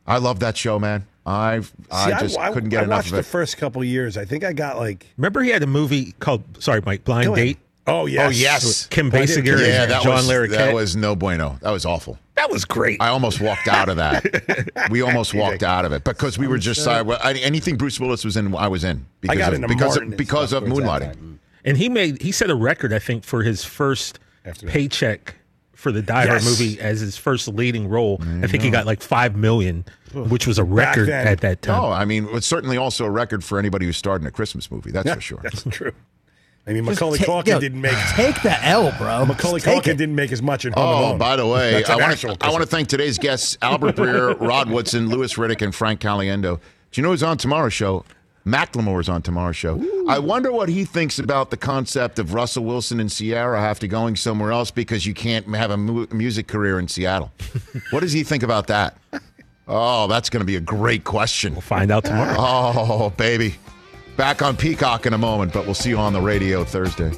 I love that show, man. I've See, I just couldn't get I enough watched of the first couple of years. I think I got like. Remember, he had a movie called Sorry, Mike, Blind Go ahead. Date. Oh yes. Oh, yes. Kim Basinger yeah, and that John was Larroquette. that was no bueno. That was awful. That was great. I almost walked out of that. we almost walked out of it because we were just uh, I- anything Bruce Willis was in, I was in because got of, into because Martin of, because of moonlighting. and he made he set a record, I think, for his first After paycheck for the Die Hard Yes. movie as his first leading role. I think he got like five million, which was a record at that time. No, I mean it's certainly also a record for anybody who starred in a Christmas movie. That's Yeah, for sure. That's true. I mean, Just Macaulay ta- Culkin yo, didn't make. Take the L, bro. Macaulay Just Culkin it. didn't make as much in Home Oh, Alone. by the way, I want actual to I want to thank today's guests: Albert Breer, Rod Woodson, Louis Riddick, and Frank Caliendo. Do you know who's on tomorrow's show? Macklemore's on tomorrow's show. I wonder what he thinks about the concept of Russell Wilson and Ciara have to going somewhere else because you can't have a mu- music career in Seattle. what does he think about that? Oh, that's going to be a great question. We'll find out tomorrow. Oh, baby. Back on Peacock in a moment, but we'll see you on the radio Thursday.